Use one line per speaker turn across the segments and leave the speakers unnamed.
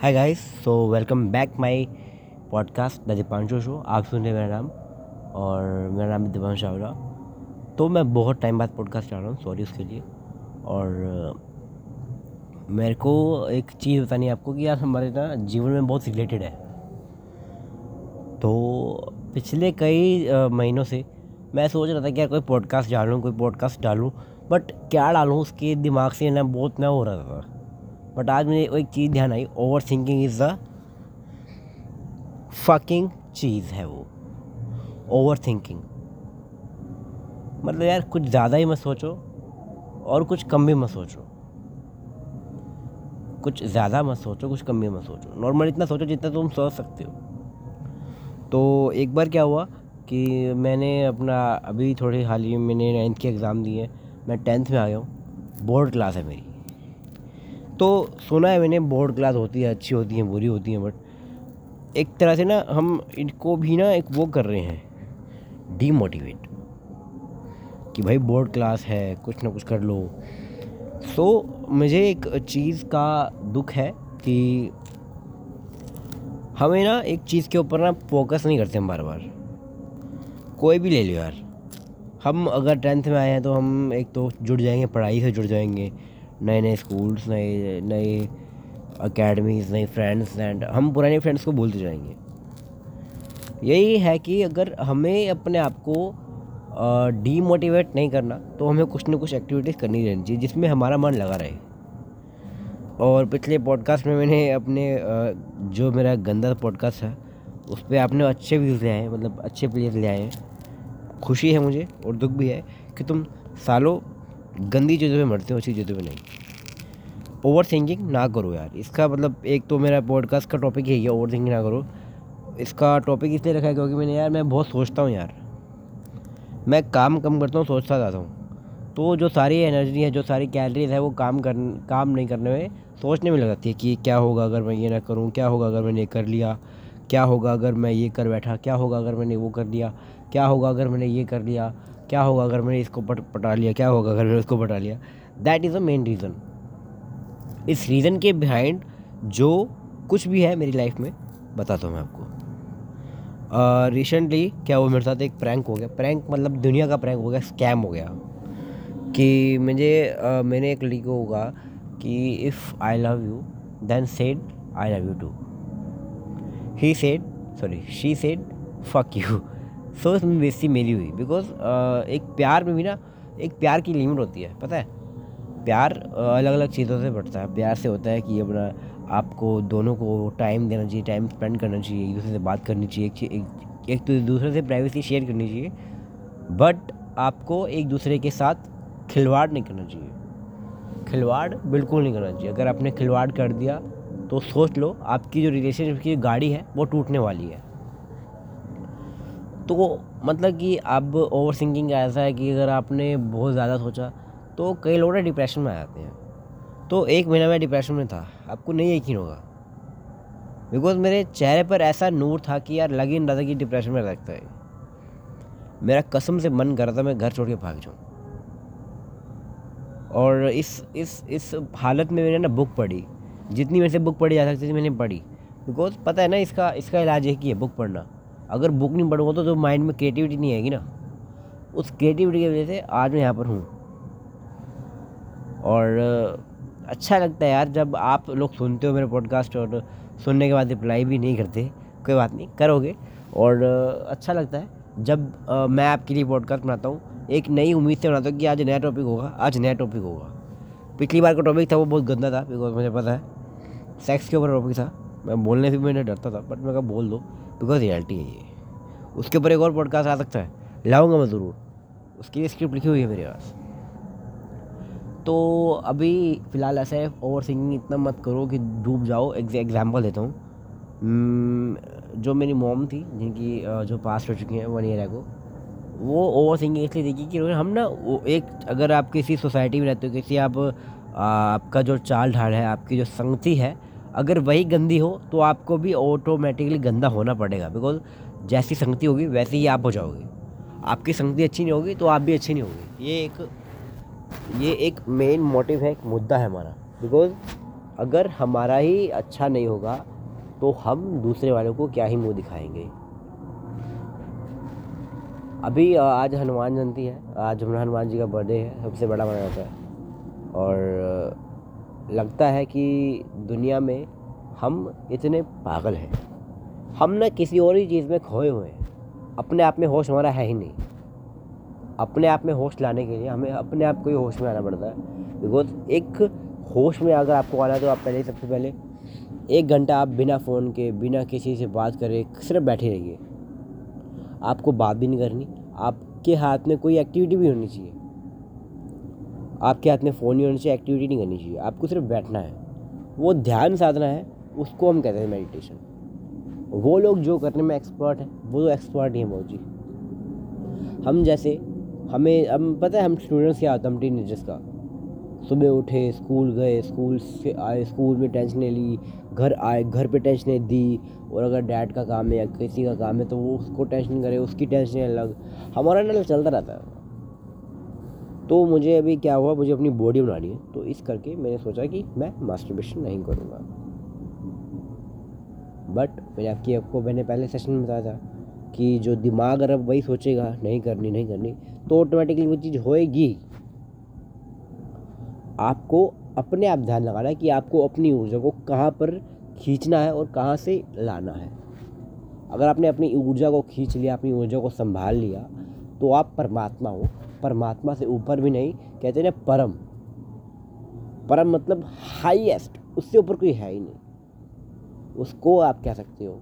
Hi guys so welcome back my podcast the Deepanshu show आप सुन रहे मेरा नाम और मेरा नाम दीपांशु चावला। तो मैं बहुत टाइम बाद पॉडकास्ट डाल रहा हूँ सॉरी उसके लिए। और मेरे को एक चीज़ बतानी है आपको कि यार हमारे ना जीवन में बहुत रिलेटेड है। तो पिछले कई महीनों से मैं सोच रहा था कि यार कोई पॉडकास्ट डालूँ, कोई पॉडकास्ट डालूँ बट क्या डालूँ, उसके दिमाग से ना बहुत ना हो रहा था। बट आज मुझे एक चीज़ ध्यान आई over thinking is the fucking चीज़ है वो। ओवर थिंकिंग मतलब यार कुछ ज़्यादा ही मत सोचो और कुछ कम भी मत सोचो। कुछ ज़्यादा मत सोचो, कुछ कम भी मत सोचो। नॉर्मल इतना सोचो जितना तुम सोच सकते हो। तो एक बार क्या हुआ कि मैंने अपना, अभी थोड़ी हाल ही में मैंने नाइन्थ के एग्ज़ाम दिए मैं टेंथ में आ गया हूँ। बोर्ड क्लास है मेरी। तो सुना है मैंने बोर्ड क्लास होती है अच्छी होती है बुरी होती है बट एक तरह से ना हम इनको भी ना एक वो कर रहे हैं डीमोटिवेट कि भाई बोर्ड क्लास है कुछ ना कुछ कर लो। सो so, मुझे एक चीज़ का दुख है कि हमें ना एक चीज़ के ऊपर ना फोकस नहीं करते हम बार बार कोई भी ले लो यार। हम अगर टेंथ में आए हैं तो हम एक तो जुड़ जाएँगे पढ़ाई से जुड़ जाएँगे नए नए स्कूल्स नए नए अकेडमीज़ नए फ्रेंड्स एंड हम पुराने फ्रेंड्स को भूलते जाएँगे। यही है कि अगर हमें अपने आप को डीमोटिवेट नहीं करना तो हमें कुछ ना कुछ एक्टिविटीज़ करनी रहनी चाहिए, जिसमें हमारा मन लगा रहे। और पिछले पॉडकास्ट में मैंने अपने जो मेरा गंदा पॉडकास्ट है, उस पर आपने अच्छे व्यूज़ ले आए मतलब अच्छे प्लेयर ले आए खुशी है मुझे और दुख भी है कि तुम सालों गंदी चीज़ों में मरते हो अच्छी चीज़ों में नहीं। ओवर थिंकिंग ना करो यार। इसका मतलब एक तो मेरा पॉडकास्ट का टॉपिक यही है ओवर थिंकिंग ना करो। इसका टॉपिक इसलिए रखा है क्योंकि मैंने, यार, मैं बहुत सोचता हूँ यार। मैं काम कम करता हूँ, सोचता जाता हूँ। तो जो सारी एनर्जी है, जो सारी कैलरीज है, वो काम कर काम नहीं करने में सोचने में लगाती है कि क्या होगा अगर मैं ये ना करूँ, क्या होगा अगर मैंने ये कर लिया, क्या होगा अगर मैं ये कर बैठा, क्या होगा अगर मैंने वो कर लिया क्या होगा अगर मैंने ये कर लिया। क्या होगा अगर मैंने इसको पट पटा लिया? क्या होगा अगर मैंने उसको पटा लिया? That is the main reason इस रीज़न के बिहाइंड जो कुछ भी है मेरी लाइफ में बताता हूँ मैं आपको। रिसेंटली uh, क्या वो मेरे साथ एक प्रैंक हो गया। प्रैंक मतलब दुनिया का प्रैंक हो गया स्कैम हो गया। कि मुझे uh, मैंने एक लिखा होगा कि if I love you then said I love you too he said sorry she said fuck you so इसमें बेसी मेरी हुई। बिकॉज़ uh, एक प्यार में भी ना एक प्यार की लिमिट होती है पता है? प्यार अलग अलग चीज़ों से बढ़ता है। प्यार से होता है कि अपना आपको दोनों को टाइम देना चाहिए टाइम स्पेंड करना चाहिए एक दूसरे से बात करनी चाहिए एक, एक, एक तो दूसरे से प्राइवेसी शेयर करनी चाहिए। बट आपको एक दूसरे के साथ खिलवाड़ नहीं करना चाहिए। खिलवाड़ बिल्कुल नहीं करना चाहिए। अगर आपने खिलवाड़ कर दिया तो सोच लो आपकी जो रिलेशनशिप की गाड़ी है वो टूटने वाली है। तो मतलब कि अब ओवर थिंकिंग ऐसा है कि अगर आपने बहुत ज़्यादा सोचा तो कई लोग डिप्रेशन में आ जाते हैं। तो एक महीना मैं डिप्रेशन में था, आपको नहीं यकीन होगा। बिकॉज़ मेरे चेहरे पर ऐसा नूर था कि यार लग ही नहीं रहा था कि डिप्रेशन में रखता है। मेरा कसम से मन कर रहा था मैं घर छोड़ के भाग जाऊँ। और इस इस इस हालत में मैंने ना बुक पढ़ी। जितनी मेरे से बुक पढ़ी जा सकती थी मैंने पढ़ी। बिकॉज़ पता है ना इसका इसका इलाज है कि है बुक पढ़ना। अगर बुक नहीं पढ़ूँगा तो, तो माइंड में क्रिएटिविटी नहीं आएगी ना। उस क्रिएटिविटी की वजह से आज मैं यहाँ पर हूँ। और अच्छा लगता है यार जब आप लोग सुनते हो मेरे पॉडकास्ट और सुनने के बाद रिप्लाई भी नहीं करते कोई बात नहीं करोगे। और अच्छा लगता है जब मैं आपके लिए पॉडकास्ट बनाता हूँ एक नई उम्मीद से बनाता हूँ कि आज नया टॉपिक होगा आज नया टॉपिक होगा। पिछली बार का टॉपिक था वो बहुत गंदा था बिकॉज़ मुझे पता है सेक्स के ऊपर टॉपिक था। मैं बोलने से भी मैंने डरता था बट मैं कहा बोल दो। बिकॉज़ रियलिटी है ये। उसके ऊपर एक और पॉडकास्ट आ सकता है। लाऊँगा मैं ज़रूर। उसकी भी स्क्रिप्ट लिखी हुई है मेरे पास। तो अभी फ़िलहाल ऐसा है ओवर सिंगिंग इतना मत करो कि डूब जाओ। एक एग्ज़ाम्पल देता हूँ। हम्म, जो मेरी मोम थी जिनकी जो पास हो चुकी हैं वन ईयर एगो वो ओवर सिंगिंग इसलिए देखी कि हम ना वो एक अगर आप किसी सोसाइटी में रहते हो किसी आप आपका जो चाल ढाल है आपकी जो संगति है अगर वही गंदी हो तो आपको भी ऑटोमेटिकली गंदा होना पड़ेगा बिकॉज़ जैसी संगति होगी, वैसे ही आप हो जाओगे। आपकी संगति अच्छी नहीं होगी तो आप भी अच्छी नहीं होगी। ये एक ये एक मेन मोटिव है, एक मुद्दा है हमारा। बिकॉज़ अगर हमारा ही अच्छा नहीं होगा तो हम दूसरे वालों को क्या ही मुँह दिखाएँगे? अभी आज हनुमान जयंती है, आज हमारा हनुमान जी का बर्थडे है, सबसे बड़ा माना जाता है। और लगता है कि दुनिया में हम इतने पागल हैं। हम ना किसी और ही चीज़ में खोए हुए हैं। अपने आप में होश हमारा है ही नहीं। अपने आप में होश लाने के लिए हमें अपने आप को ही होश में आना पड़ता है। बिकॉज़ एक होश में अगर आपको आना है तो आप पहले सबसे पहले एक घंटा आप बिना फ़ोन के, बिना किसी से बात करे, सिर्फ़ बैठे रहिए। आपको बात भी नहीं करनी। आपके हाथ में कोई एक्टिविटी भी होनी चाहिए। आपके हाथ में फ़ोन नहीं होना चाहिए एक्टिविटी नहीं करनी चाहिए। आपको सिर्फ़ बैठना है। वो ध्यान साधना है, उसको हम कहते हैं मेडिटेशन वो लोग जो करने में एक्सपर्ट हैं, वो तो एक्सपर्ट ही हैं बहुत जी। हम जैसे, हमें, हम, पता है हम स्टूडेंट्स क्या होता है, हम टीन का? सुबह उठे स्कूल गए स्कूल से आए स्कूल में टेंशनें ली घर आए, घर पे टेंशनें दी, और अगर डैड का काम है या किसी का काम है तो वो उसको टेंशन करे, उसकी टेंशन अलग। हमारा नल चलता रहता है। तो मुझे अभी क्या हुआ, मुझे अपनी बॉडी बनानी है तो इस करके मैंने सोचा कि मैं मास्टरबेशन नहीं करूँगा। बट मैंने आपकी आपको मैंने पहले सेशन में बताया था कि जो दिमाग अगर वही सोचेगा, नहीं करनी नहीं करनी तो ऑटोमेटिकली वो चीज़ होएगी। आपको अपने आप ध्यान लगाना है कि आपको अपनी ऊर्जा को कहाँ पर खींचना है और कहाँ से लाना है। अगर आपने अपनी ऊर्जा को खींच लिया, अपनी ऊर्जा को संभाल लिया तो आप परमात्मा हो। परमात्मा से ऊपर भी नहीं, कहते ना, परम। परम मतलब हाईएस्ट उससे ऊपर कोई है ही नहीं। उसको आप कह सकते हो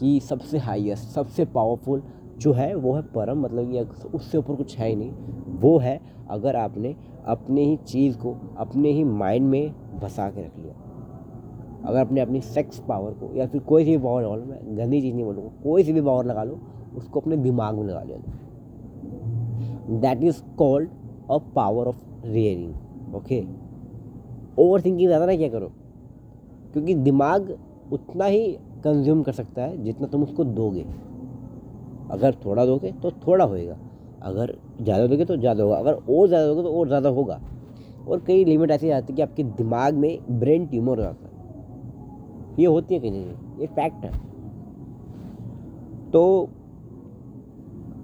कि सबसे हाईएस्ट सबसे पावरफुल जो है, वो है परम। मतलब कि उससे ऊपर कुछ है ही नहीं। वो है अगर आपने अपने ही चीज़ को, अपने ही माइंड में बसा के रख लिया। अगर अपने अपनी सेक्स पावर को, या फिर कोई सी भी पावर लगा लो, मैं गंदी चीज़ नहीं बोलूँगा, कोई सी भी पावर लगा लो, उसको अपने दिमाग में लगा लिया that is called a power of rearing okay overthinking ज़्यादा ना क्या करो? क्योंकि दिमाग उतना ही कंज्यूम कर सकता है जितना तुम उसको दोगे। अगर थोड़ा दोगे तो थोड़ा होएगा। अगर ज़्यादा दोगे तो ज़्यादा होगा। अगर और ज़्यादा दोगे तो और ज़्यादा होगा। और कई लिमिट ऐसी आती है कि आपके दिमाग में ब्रेन ट्यूमर हो जाता है। ये होती है कहीं नहीं ये फैक्ट है। तो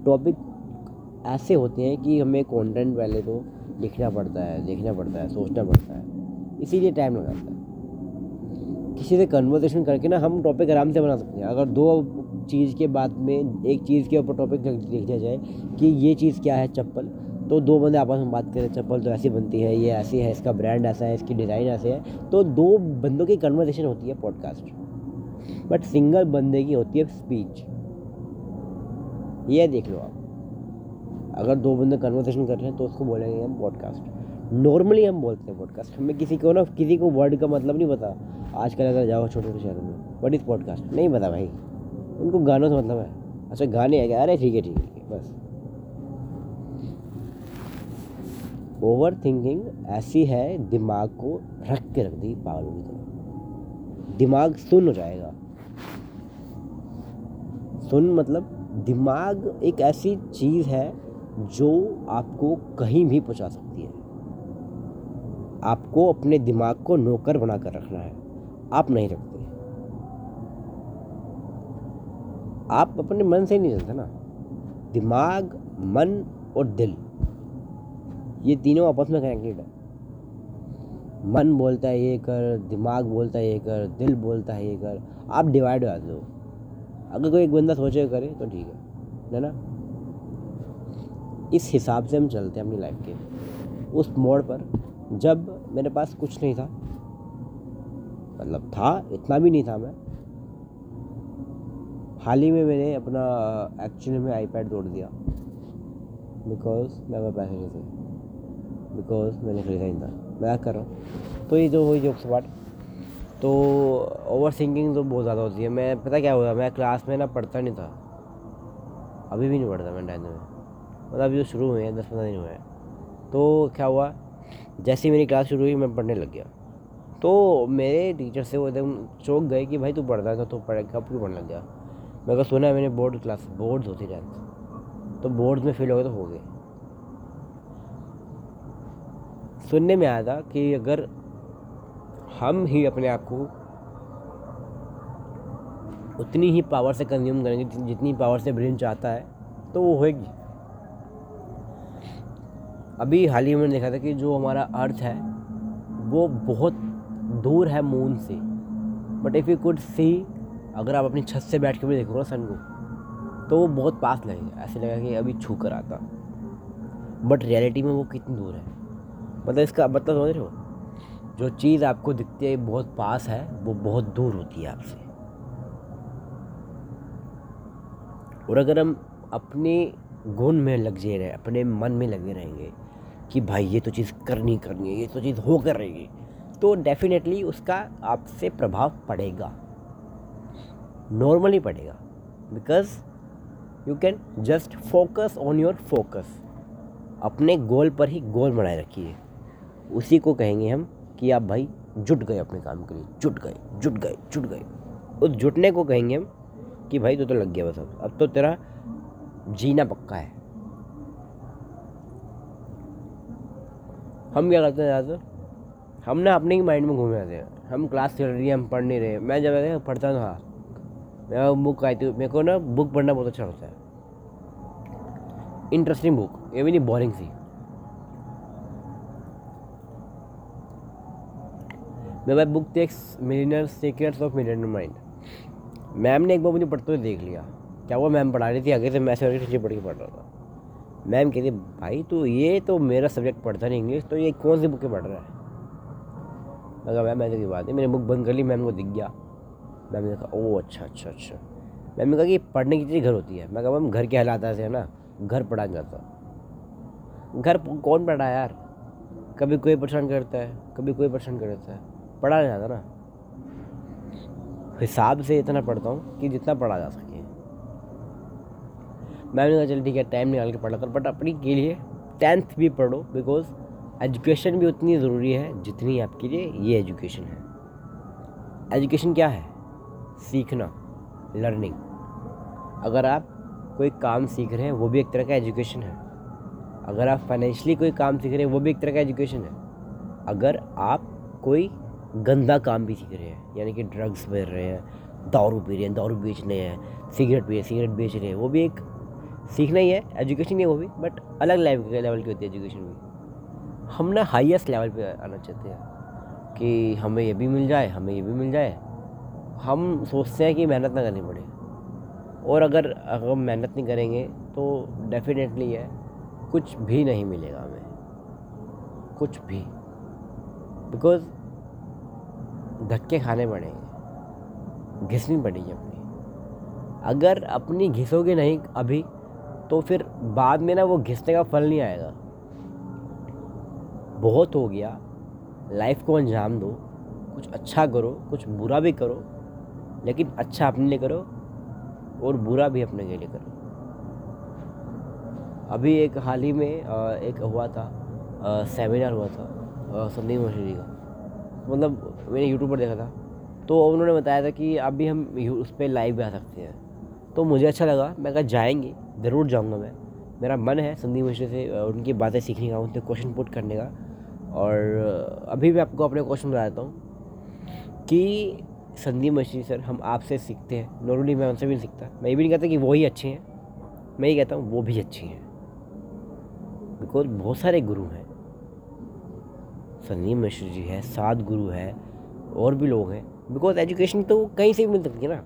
टॉपिक ऐसे होते हैं कि हमें कंटेंट पहले तो लिखना पड़ता है, देखना पड़ता है, सोचना पड़ता है। इसीलिए टाइम लगाता है। किसी से कन्वर्सेशन करके ना हम टॉपिक आराम से बना सकते हैं। अगर दो चीज़ के बाद में एक चीज़ के ऊपर टॉपिक लिख दिया जाए कि ये चीज़ क्या है चप्पल तो दो बंदे आपस में बात करें, चप्पल तो ऐसी बनती है, ये ऐसी है, इसका ब्रांड ऐसा है, इसकी डिज़ाइन ऐसे है तो दो बंदों की कन्वर्सेशन होती है पॉडकास्ट बट सिंगल बंदे की होती है स्पीच ये देख लो आप। अगर दो बंदे कन्वर्सेशन कर रहे हैं तो उसको बोलेंगे हम पॉडकास्ट नॉर्मली हम बोलते हैं पॉडकास्ट हमें किसी को ना, किसी को वर्ड का मतलब नहीं पता। आजकल अगर जाओ छोटे छोटे शहरों में वट इज़ पॉडकास्ट नहीं पता भाई। उनको गानों से मतलब है। अच्छा गाने है क्या? अरे ठीक है ठीक है बस। ओवर थिंकिंग ऐसी है, दिमाग को रख के रख दी पागलों की तरह। दिमाग सुन हो जाएगा। सुन मतलब दिमाग एक ऐसी चीज़ है जो आपको कहीं भी पहुँचा सकती है। आपको अपने दिमाग को नौकर बना कर रखना है। आप नहीं रखते। आप अपने मन से नहीं चलते ना। दिमाग, मन और दिल। ये तीनों आपस में कनेक्टेड है। मन बोलता है ये कर, दिमाग बोलता है ये कर, दिल बोलता है ये कर। आप डिवाइड हो जाते हो। अगर कोई एक बंदा सोचे करे तो ठीक है ना? इस हिसाब से हम चलते हैं अपनी लाइफ के। उस मोड़ पर जब मेरे पास कुछ नहीं था मतलब था, इतना भी नहीं था मैं, हाल ही में मैंने अपना एक्चुअली में आईपैड तोड़ दिया। बिकॉज़ मैं मैं पैसे नहीं थे। बिकॉज़ मैंने खरीदा ही था। मैं कर रहा हूँ? तो ये जो हुई जोक्स पार्ट तो ओवर थिंकिंग तो बहुत ज़्यादा होती है। मैं, पता क्या हुआ? मैं क्लास में ना पढ़ता नहीं था। अभी भी नहीं पढ़ता मैं टेंथ में। मतलब अभी तो शुरू हुए हैं दस पंद्रह दिन हुए हैं। तो क्या हुआ, जैसे ही मेरी क्लास शुरू हुई, मैं पढ़ने लग गया। तो मेरे टीचर से वो एकदम चौंक गए कि, भाई तू पढ़ता था तो पढ़, कब क्यों पढ़ने लग गया मैं को सुना है मैंने बोर्ड क्लास बोर्ड्स होती टेंथ तो बोर्ड्स में फेल हो गए तो हो गए। सुनने में आया था कि अगर हम ही अपने आप को उतनी ही पावर से कंज्यूम करेंगे, जितनी पावर से ब्रेन चाहता है तो वो होएगी। अभी हाल ही में देखा था कि जो हमारा अर्थ है, वो बहुत दूर है मून से। But if you could see अगर आप अपनी छत से बैठ के भी देखोगे ना सन को तो वो बहुत पास लगेगा। ऐसे लगेगा कि अभी छू कर आता। बट रियलिटी में वो कितनी दूर है? मतलब इसका मतलब समझ रहे हो? जो चीज़ आपको दिखती है बहुत पास है, वो बहुत दूर होती है आपसे। और अगर हम अपने गुण में लगे रहे, अपने मन में लगे रहेंगे कि भाई, ये तो चीज़ करनी करनी है, ये तो चीज़ हो कर रहेगी तो डेफिनेटली उसका आपसे प्रभाव पड़ेगा। नॉर्मली पड़ेगा। Because you can just focus on your focus अपने गोल पर ही गोल बनाए रखिए। उसी को कहेंगे हम कि आप भाई, जुट गए अपने काम के लिए। जुट गए जुट गए जुट गए। उस जुटने को कहेंगे हम कि भाई तो तो लग गया बस अब। अब तो तेरा जीना पक्का है। हम क्या करते हैं ज़्यादातर हम ना अपने ही माइंड में घूमे आते हैं। हम क्लास चल रही है, हम पढ़ नहीं रहे। मैं जब पढ़ता था। मैं बुक आई थी। मेरे को ना बुक पढ़ना बहुत अच्छा लगता है। इंटरेस्टिंग बुक ये भी नहीं बोरिंग सी। मैं भाई book text millionaire secrets of millionaire mind ma'am ने एक बार मुझे पढ़ते हुए देख लिया। क्या वो मैम पढ़ा रही थी। आगे से मैं पढ़ के पढ़ रहा था। मैम कहती भाई तो ये तो मेरा सब्जेक्ट पढ़ता नहीं इंग्लिश तो ये कौन सी बुकें पढ़ रहा है? मैं मैम, ऐसे की बात है मैंने बुक बंद कर ली, मैम को दिख गया। मैम ने कहा, ओ अच्छा अच्छा अच्छा। मैम ने कहा कि पढ़ने की चीज़ घर होती है। मैं कहा, मैम, घर के हालात ऐसे है ना, घर पढ़ा जाता। घर कौन पढ़ा यार? कभी कोई परेशान करता है, कभी कोई परेशान करता है। पढ़ा नहीं जाता ना। हिसाब से इतना पढ़ता हूँ कि जितना पढ़ा जा सके। मैंने कहा चल ठीक है टाइम निकाल के पढ़ा कर बट अपनी के लिए टेंथ भी पढ़ो बिकॉज़ एजुकेशन भी उतनी ज़रूरी है जितनी आपके लिए ये एजुकेशन है। एजुकेशन क्या है? सीखना लर्निंग अगर आप कोई काम सीख रहे हैं, वो भी एक तरह का एजुकेशन है। अगर आप फाइनेंशियली कोई काम सीख रहे हैं, वो भी एक तरह का एजुकेशन है। अगर आप कोई गंदा काम भी सीख रहे हैं, यानी कि ड्रग्स बेच रहे हैं, दारू पी रहे हैं, दारू बेच रहे हैं सिगरेट पी रहे सिगरेट बेच रहे हैं, वो भी एक सीखना ही है एजुकेशन ही है वो भी बट अलग लेवल के लेवल की होती है एजुकेशन भी। हम ना हाईएस्ट लेवल पे आना चाहते हैं कि हमें ये भी मिल जाए, हमें ये भी मिल जाए। हम सोचते हैं कि मेहनत ना करनी पड़े। और अगर अगर हम मेहनत नहीं करेंगे तो डेफिनेटली है कुछ भी नहीं मिलेगा हमें। कुछ भी। बिकॉज़ धक्के खाने पड़ेंगे। घिसनी पड़ेगी अपनी। अगर अपनी घिसोगे नहीं अभी तो फिर बाद में ना वो घिसने का फल नहीं आएगा। बहुत हो गया। लाइफ को अंजाम दो। कुछ अच्छा करो, कुछ बुरा भी करो, लेकिन अच्छा अपने लिए करो और बुरा भी अपने के लिए करो। अभी एक हाल ही में एक हुआ था सेमिनार हुआ था संदीप मशीरी का। मतलब मैंने यूट्यूब पर देखा था। तो उन्होंने बताया था कि अभी हम उस पर लाइव भी आ सकते हैं। तो मुझे अच्छा लगा। मैं कहा जाएँगे। ज़रूर जाऊँगा मैं। मेरा मन है संदीप मिश्र से उनकी बातें सीखने का, उनसे क्वेश्चन पुट करने का। और अभी भी आपको अपने क्वेश्चन बता देता हूँ कि संदीप मिश्री सर, हम आपसे सीखते हैं। नॉर्मली मैं उनसे भी नहीं सीखता, मैं ये भी नहीं कहता कि वो ही अच्छे हैं। मैं ये कहता हूँ, वो भी अच्छी हैं। बिकॉज़ बहुत सारे गुरु हैं। संदीप मिश्र जी है, सात गुरु है, और भी लोग हैं। बिकॉज़ एजुकेशन तो कहीं से भी मिल सकती है ना।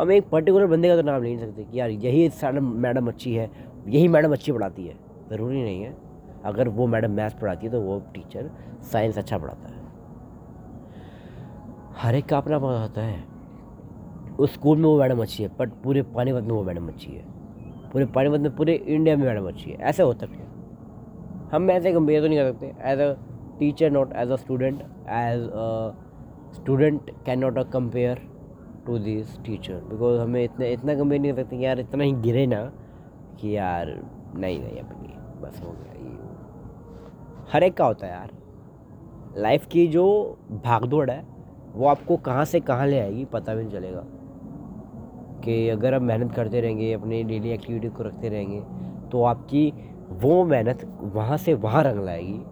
हम एक पर्टिकुलर बंदे का तो नाम ले नहीं सकते कि यार, यही मैडम अच्छी है, यही मैडम अच्छी पढ़ाती है। ज़रूरी नहीं है। अगर वो मैडम मैथ्स पढ़ाती है तो वो टीचर साइंस अच्छा पढ़ाता है। हर एक का अपना पता होता है। उस स्कूल में वो मैडम अच्छी है बट पूरे पानीपत में वो मैडम अच्छी है। पूरे पानीपत में, पूरे इंडिया में मैडम अच्छी है। ऐसे होता है हम ऐसे कंपेयर तो नहीं कर सकते। As a teacher, not as a student, as a student cannot compare to this teacher because हमें इतना इतना कंपेयर नहीं कर सकते यार इतना ही गिरे ना कि यार नहीं नहीं अपनी बस हो गया ये। हर एक का होता है यार। लाइफ की जो भागदौड़ है, वो आपको कहाँ से कहाँ ले आएगी पता भी नहीं चलेगा। कि अगर आप मेहनत करते रहेंगे, अपनी डेली एक्टिविटी को रखते रहेंगे तो आपकी वो मेहनत वहाँ से वहाँ रंग लाएगी।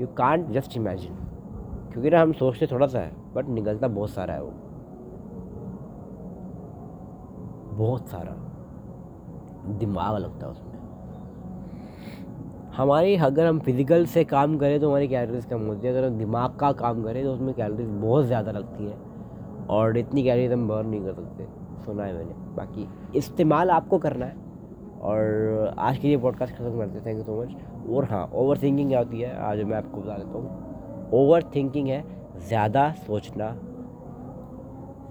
यू कांट जस्ट इमेजिन क्योंकि ना हम सोचते थोड़ा सा है बट निकलता बहुत सारा है वो। बहुत सारा दिमाग लगता है उसमें। हमारी अगर हम फ़िज़िकल से काम करें तो हमारी कैलोरीज कम होती है, अगर हम दिमाग का काम करें तो उसमें कैलोरीज बहुत ज़्यादा लगती है और इतनी कैलोरीज हम बर्न नहीं कर सकते, सुना है मैंने। बाकी इस्तेमाल आपको करना है और आज के लिए पॉडकास्ट खत्म करते थैंक यू सो मच और हाँ ओवर थिंकिंग क्या होती है, आज मैं आपको बता देता हूँ। ओवर थिंकिंग है ज़्यादा सोचना।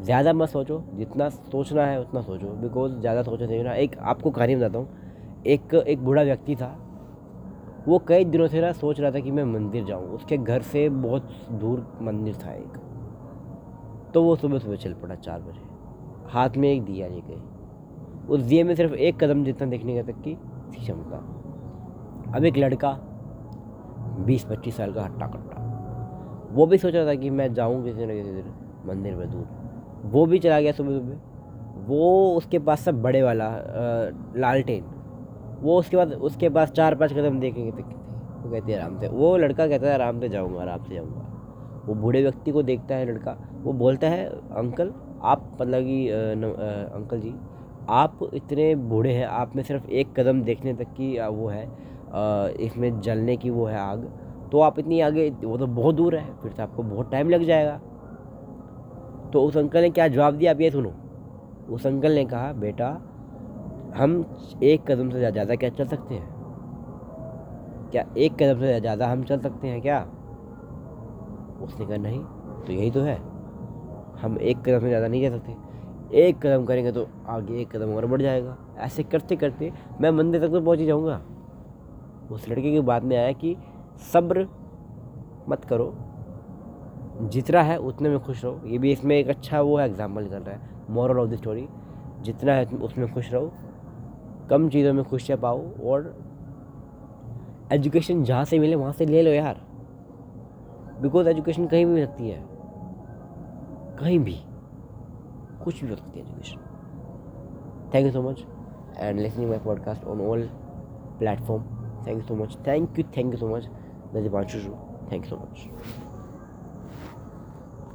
ज़्यादा मत सोचो, जितना सोचना है उतना सोचो। बिकॉज़ ज़्यादा सोचो नहीं ना, एक आपको कहानी बताता हूँ। एक एक बूढ़ा व्यक्ति था। वो कई दिनों से ना सोच रहा था कि मैं मंदिर जाऊँ। उसके घर से बहुत दूर मंदिर था एक। तो वो सुबह सुबह चल पड़ा चार बजे। हाथ में एक दिया ले लेके। उस दिए में सिर्फ़ एक कदम जितना देखने का तक की क्षमता अब एक लड़का बीस पच्चीस साल का हट्टा कट्टा। वो भी सोच रहा था कि मैं जाऊँ किसी न किसी दिन मंदिर में दूर। वो भी चला गया सुबह सुबह। वो उसके पास सब बड़े वाला लालटेन वो उसके बाद, उसके पास चार पाँच कदम देखेंगे तो वो कहते हैं, आराम से। वो लड़का कहता है, आराम से जाऊँगा, आराम से जाऊँगा। वो बूढ़े व्यक्ति को देखता है लड़का। वो बोलता है, अंकल, आप मतलब कि अंकल जी, आप इतने बूढ़े हैं, आप में सिर्फ़ एक कदम देखने तक की वो है इसमें जलने की वो है आग। तो आप इतनी आगे, वो तो बहुत दूर है, फिर तो आपको बहुत टाइम लग जाएगा। तो उस अंकल ने क्या जवाब दिया? आप ये सुनो। उस अंकल ने कहा, बेटा, हम एक कदम से ज़्यादा क्या चल सकते हैं? क्या एक कदम से ज़्यादा हम चल सकते हैं क्या? उसने कहा, नहीं तो यही तो है। हम एक कदम से ज़्यादा नहीं जा सकते। एक कदम करेंगे तो आगे एक कदम और बढ़ जाएगा। ऐसे करते करते मैं मंदिर तक तो पहुँच ही जाऊँगा। उस लड़के की बात में आया कि, सब्र मत करो। जितना है उतने में खुश रहो। ये भी इसमें एक अच्छा वो है एग्ज़ाम्पल कर रहा है मॉरल ऑफ़ द स्टोरी जितना है उसमें खुश रहो, कम चीज़ों में खुशियाँ पाओ और एजुकेशन जहाँ से मिले वहाँ से ले लो यार। बिकॉज़ एजुकेशन कहीं भी मिल सकती है। कहीं भी। कुछ भी हो सकती है education thank you so much and listening my podcast on all platform thank you so much thank you thank you so much मैं Deepanshu thank you so much